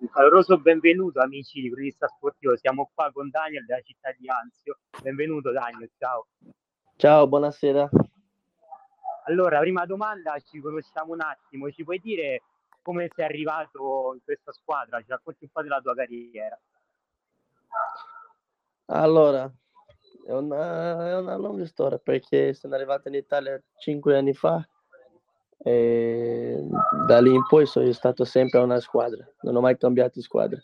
Un caloroso benvenuto amici di Cronista Sportivo, siamo qua con Daniel della città di Anzio. Benvenuto Daniel, ciao. Ciao, buonasera. Allora, prima domanda, ci conosciamo un attimo, ci puoi dire come sei arrivato in questa squadra? Ci racconti un po' della tua carriera. Allora, è una, è una lunga storia perché sono arrivato in Italia cinque anni fa e da lì in poi sono stato sempre a una squadra, non ho mai cambiato squadra.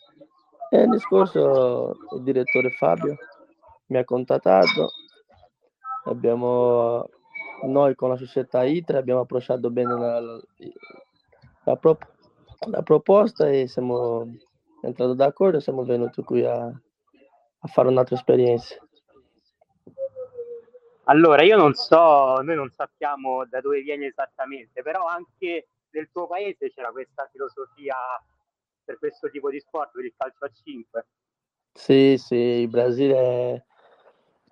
E l'anno scorso il direttore Fabio mi ha contattato, abbiamo, noi con la società ITRA abbiamo approcciato bene la, la, pro, la proposta e siamo entrati d'accordo e siamo venuti qui a, a fare un'altra esperienza. Allora, io non so, noi non sappiamo da dove viene esattamente, però anche nel tuo paese c'era questa filosofia per questo tipo di sport, per il calcio a 5. Sì, sì, il Brasile,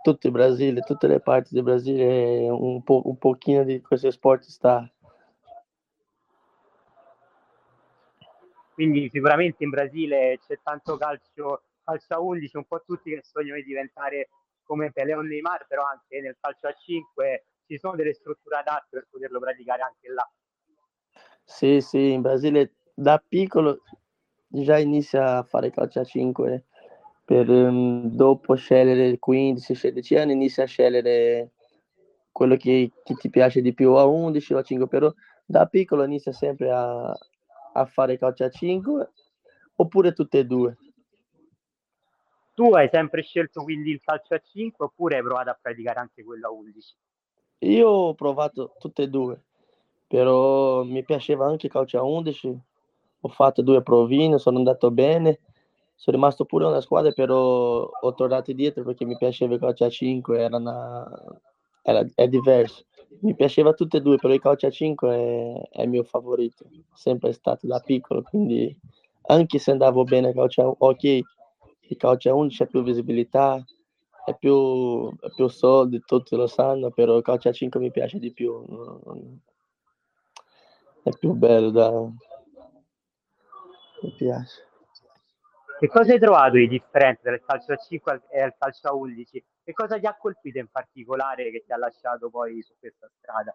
tutto il Brasile, tutte le parti del Brasile, un, po', un pochino di questo sport sta. Quindi sicuramente in Brasile c'è tanto calcio, calcio a 11, un po' tutti che sognano di diventare come Pelé o Neymar, però anche nel calcio a 5 ci sono delle strutture adatte per poterlo praticare anche là. Sì, sì, in Brasile da piccolo già inizia a fare calcio a 5 per um, dopo scegliere 15-16 anni inizia a scegliere quello che, che, ti piace di più a 11 o a 5 però da piccolo inizia sempre a, a fare calcio a 5 oppure tutte e due tu hai sempre scelto quindi il calcio a 5 oppure hai provato a praticare anche quello a 11? Io ho provato tutte e due, però mi piaceva anche il calcio a 11. Ho fatto due provine, sono andato bene. Sono rimasto pure una squadra, però ho tornato dietro perché mi piaceva il calcio a 5, era, una... era è diverso. Mi piaceva tutte e due, però il calcio a 5 è, è il mio favorito, sempre stato da piccolo, quindi anche se andavo bene a calcio a ok, il calcio a 11 c'è più visibilità, è più, è più soldi, tutti lo sanno, però il calcio a 5 mi piace di più. È più bello da... Mi piace. Che cosa hai trovato di differente il calcio a 5 e il calcio a 11? Che cosa ti ha colpito in particolare che ti ha lasciato poi su questa strada?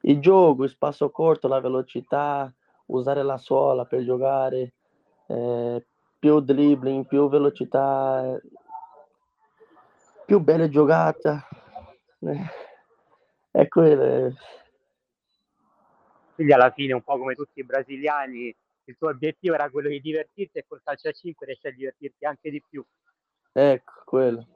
Il gioco, il spasso corto, la velocità, usare la suola per giocare, eh, più dribbling, più velocità, più bella giocata. Eh, è quello. Quindi alla fine, un po' come tutti i brasiliani, il tuo obiettivo era quello di divertirti e col calcio a 5 riesci a divertirti anche di più. Ecco, quello.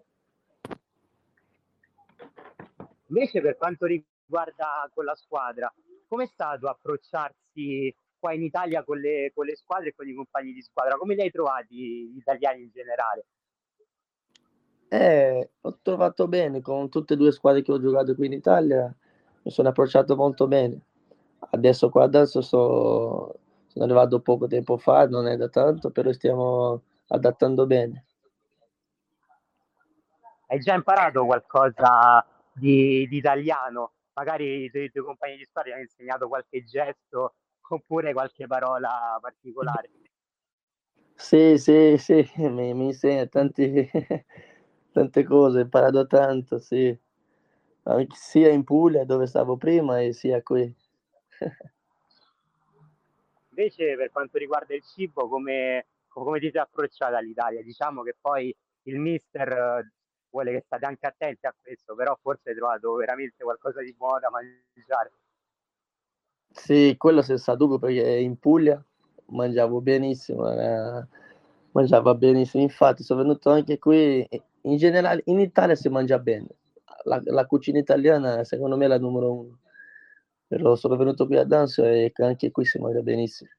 Invece per quanto riguarda con la squadra, come è stato approcciarsi qua in Italia con le, con le squadre e con i compagni di squadra. Come li hai trovati gli italiani in generale? Eh, ho trovato bene con tutte e due squadre che ho giocato qui in Italia, mi sono approcciato molto bene. Adesso qua adesso so, sono arrivato poco tempo fa, non è da tanto, però stiamo adattando bene. Hai già imparato qualcosa di, di italiano? Magari i tuoi, tuoi compagni di squadra hanno insegnato qualche gesto oppure qualche parola particolare? Sì, sì, sì, mi, mi insegna tanti, tante cose, ho imparato tanto, sì. Sia in Puglia dove stavo prima e sia qui. Invece per quanto riguarda il cibo, come, come ti sei approcciata all'Italia? Diciamo che poi il mister eh, vuole che state anche attenti a questo, però forse hai trovato veramente qualcosa di buono da mangiare. Sì, quello senza dubbio perché in Puglia mangiavo benissimo, eh, mangiava benissimo. Infatti sono venuto anche qui, in generale in Italia si mangia bene. La, la cucina italiana secondo me è la numero uno. Però sono venuto qui a Danzo e anche qui si mangia benissimo.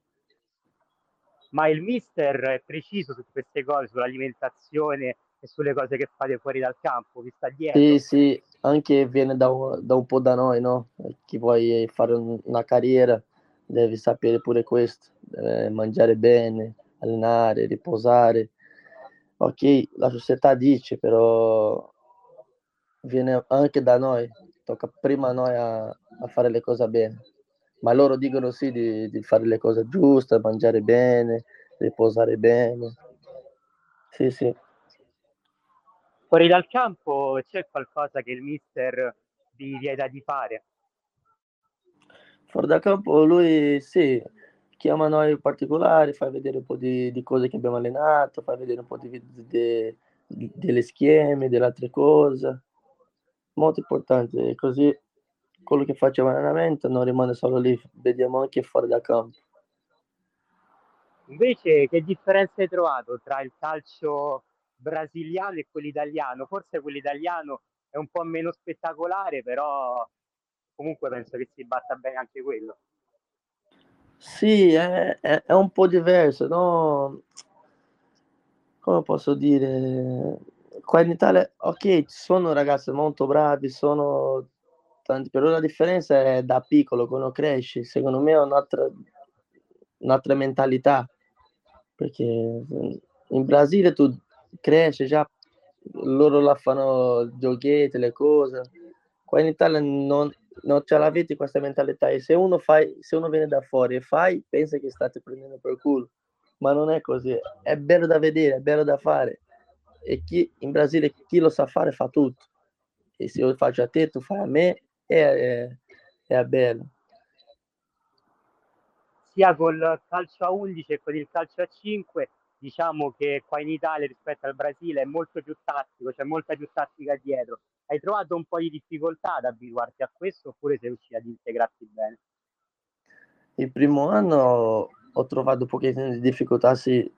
Ma il mister è preciso su queste cose, sull'alimentazione e sulle cose che fate fuori dal campo, vi sta dietro? Sì, sì, anche viene da un, da un po' da noi, no? Chi vuoi fare un, una carriera deve sapere pure questo, deve mangiare bene, allenare, riposare. Ok, la società dice, però viene anche da noi, tocca prima a noi a, a fare le cose bene. Ma loro dicono sì di, di, fare le cose giuste, mangiare bene, riposare bene. Sì, sì. Fuori dal campo c'è qualcosa che il mister vi vieta di fare? Fuori dal campo lui sì, chiama noi in particolare, fa vedere un po' di, di cose che abbiamo allenato, fa vedere un po' di, di, delle scheme, delle altre cose. Molto importante, così quello che facciamo allenamento non rimane solo lì, vediamo anche fuori dal campo. Invece, che differenza hai trovato tra il calcio brasiliano e quello italiano? Forse quello italiano è un po' meno spettacolare, però comunque penso che si batta bene anche quello. Sì, è, è, è un po' diverso, no? Come posso dire? Qua in Italia, ok, ci sono ragazzi molto bravi, sono tanti, però la differenza è da piccolo, quando cresci, secondo me è un'altra, un'altra mentalità, perché in Brasile tu cresci già, loro la fanno giochette, le cose, qua in Italia non, non ce l'avete questa mentalità e se uno, fai, se uno viene da fuori e fai, pensa che state prendendo per culo, ma non è così, è bello da vedere, è bello da fare. E chi in Brasile chi lo sa fare fa tutto. E se io faccio a te, tu fai a me è, è, è bello. Sia col calcio a 11 che con il calcio a 5, diciamo che qua in Italia rispetto al Brasile è molto più tattico, c'è molta più tattica dietro. Hai trovato un po' di difficoltà ad abituarti a questo oppure sei riuscito ad integrarti bene? Il primo anno ho trovato un pochettino di difficoltà, sì,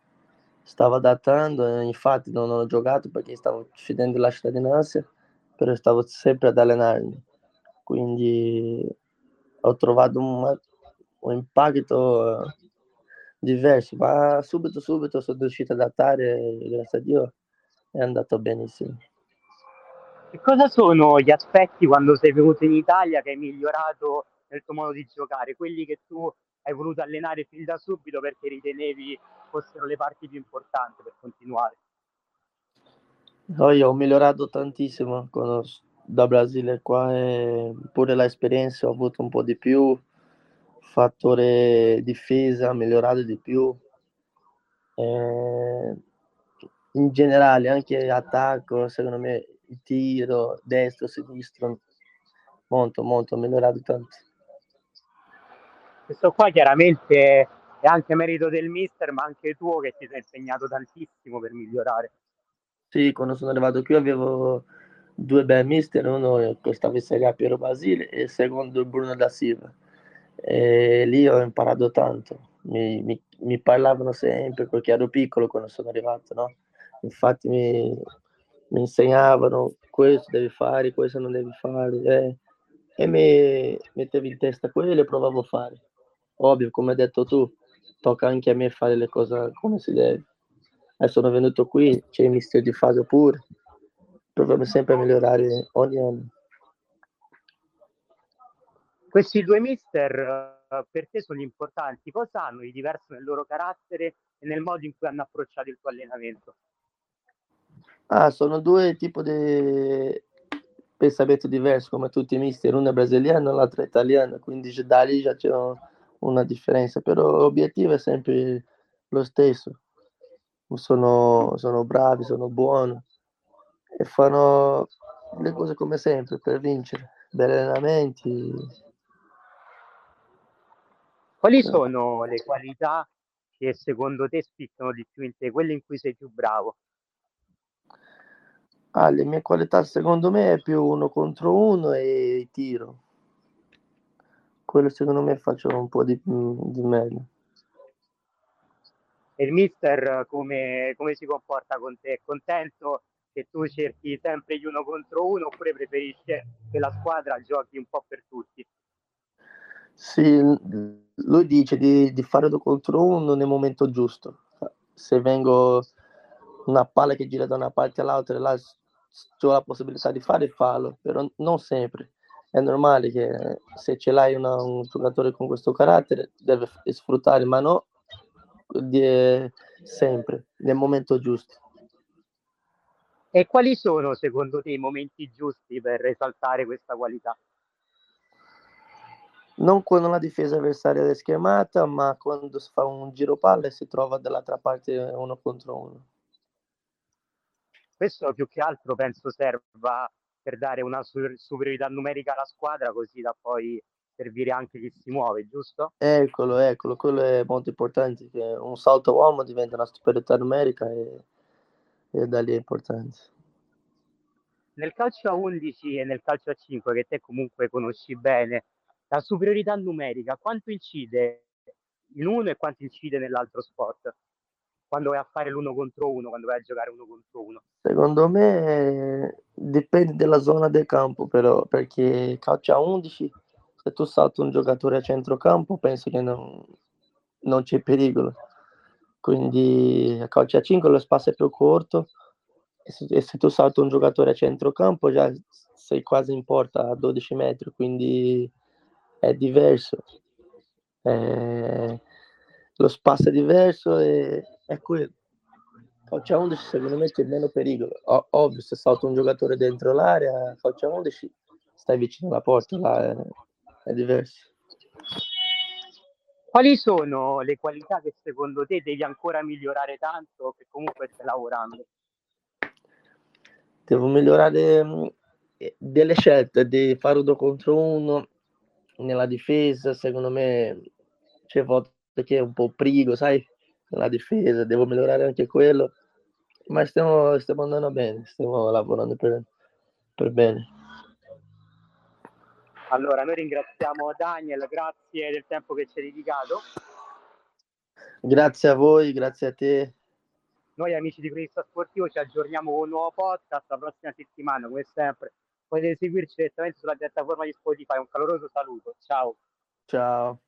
stavo adattando, infatti non ho giocato perché stavo finendo la cittadinanza, però stavo sempre ad allenarmi quindi ho trovato un, un impatto diverso, ma subito subito sono riuscito ad adattare, grazie a Dio è andato benissimo. Che cosa sono gli aspetti quando sei venuto in Italia che hai migliorato nel tuo modo di giocare, quelli che tu hai voluto allenare fin da subito perché ritenevi fossero le parti più importanti per continuare? No, io ho migliorato tantissimo quando da Brasile qua e pure l'esperienza ho avuto un po' di più, fattore difesa migliorato di più. Eh, in generale anche attacco, secondo me il tiro, destro, sinistro, molto, molto migliorato tanto. Questo qua chiaramente è anche merito del mister, ma anche tuo che ti sei impegnato tantissimo per migliorare. Sì, quando sono arrivato qui avevo due bei mister, uno costava in Serie A Piero Basile e il secondo Bruno da Silva. E lì ho imparato tanto, mi, mi, mi, parlavano sempre perché ero piccolo quando sono arrivato, no? Infatti mi, mi insegnavano questo devi fare, questo non devi fare eh, e mi mettevi in testa quello e provavo a fare. Ovvio, come hai detto tu, tocca anche a me fare le cose come si deve. E sono venuto qui, c'è il mister di fase pure, proviamo sempre a migliorare ogni anno. Questi due mister uh, per te sono importanti, cosa hanno di diverso nel loro carattere e nel modo in cui hanno approcciato il tuo allenamento? Ah, sono due tipi di pensamento diversi come tutti i mister, uno è brasiliano e l'altro è italiano, quindi da lì già c'è una differenza, però l'obiettivo è sempre lo stesso. Sono, sono bravi, sono buoni, e fanno le cose come sempre per vincere, belli allenamenti. Quali sono le qualità che secondo te spiccano di più in te, quelle in cui sei più bravo? Ah, le mie qualità secondo me è più uno contro uno e tiro. Quello secondo me faccio un po' di, di meglio. E il mister come, come si comporta con te? È contento che tu cerchi sempre gli uno contro uno oppure preferisci che la squadra giochi un po' per tutti? Sì, lui dice di, di fare due contro uno nel momento giusto. Se vengo una palla che gira da una parte all'altra, là ho la possibilità di fare, fallo, però non sempre. È normale che se ce l'hai una, un giocatore con questo carattere deve sfruttare, ma no sempre nel momento giusto. E quali sono secondo te i momenti giusti per esaltare questa qualità? Non quando la difesa avversaria è schemata, ma quando si fa un giro palle e si trova dall'altra parte uno contro uno. Questo più che altro penso serva per dare una superiorità numerica alla squadra, così da poi servire anche chi si muove, giusto? Eccolo, eccolo, quello è molto importante, che un salto uomo diventa una superiorità numerica e, e da lì è importante. Nel calcio a 11 e nel calcio a 5, che te comunque conosci bene, la superiorità numerica quanto incide in uno e quanto incide nell'altro sport? Quando vai a fare l'uno contro uno, quando vai a giocare uno contro uno? Secondo me dipende dalla zona del campo, però, perché calcio a 11 se tu salti un giocatore a centrocampo penso che non, non c'è pericolo. Quindi a calcio a 5 lo spazio è più corto e se, e se tu salti un giocatore a centrocampo già sei quasi in porta a 12 metri, quindi è diverso. Eh, lo spazio è diverso e è quello. Calcio a 11 secondo me c'è meno pericolo. O, ovvio, se salta un giocatore dentro l'area, calcio a 11 stai vicino alla porta, là è, è diverso. Quali sono le qualità che secondo te devi ancora migliorare tanto che comunque stai lavorando? Devo migliorare mm, delle scelte di fare uno contro uno nella difesa, secondo me c'è volte che è un po' prigo, sai, nella difesa, devo migliorare anche quello, ma stiamo, stiamo andando bene, stiamo lavorando per, per bene. Allora, noi ringraziamo Daniel, grazie del tempo che ci hai dedicato. Grazie a voi, grazie a te. Noi amici di Cronista Sportivo ci aggiorniamo con un nuovo podcast la prossima settimana, come sempre. Potete seguirci direttamente sulla piattaforma di Spotify. Un caloroso saluto. Ciao. Ciao.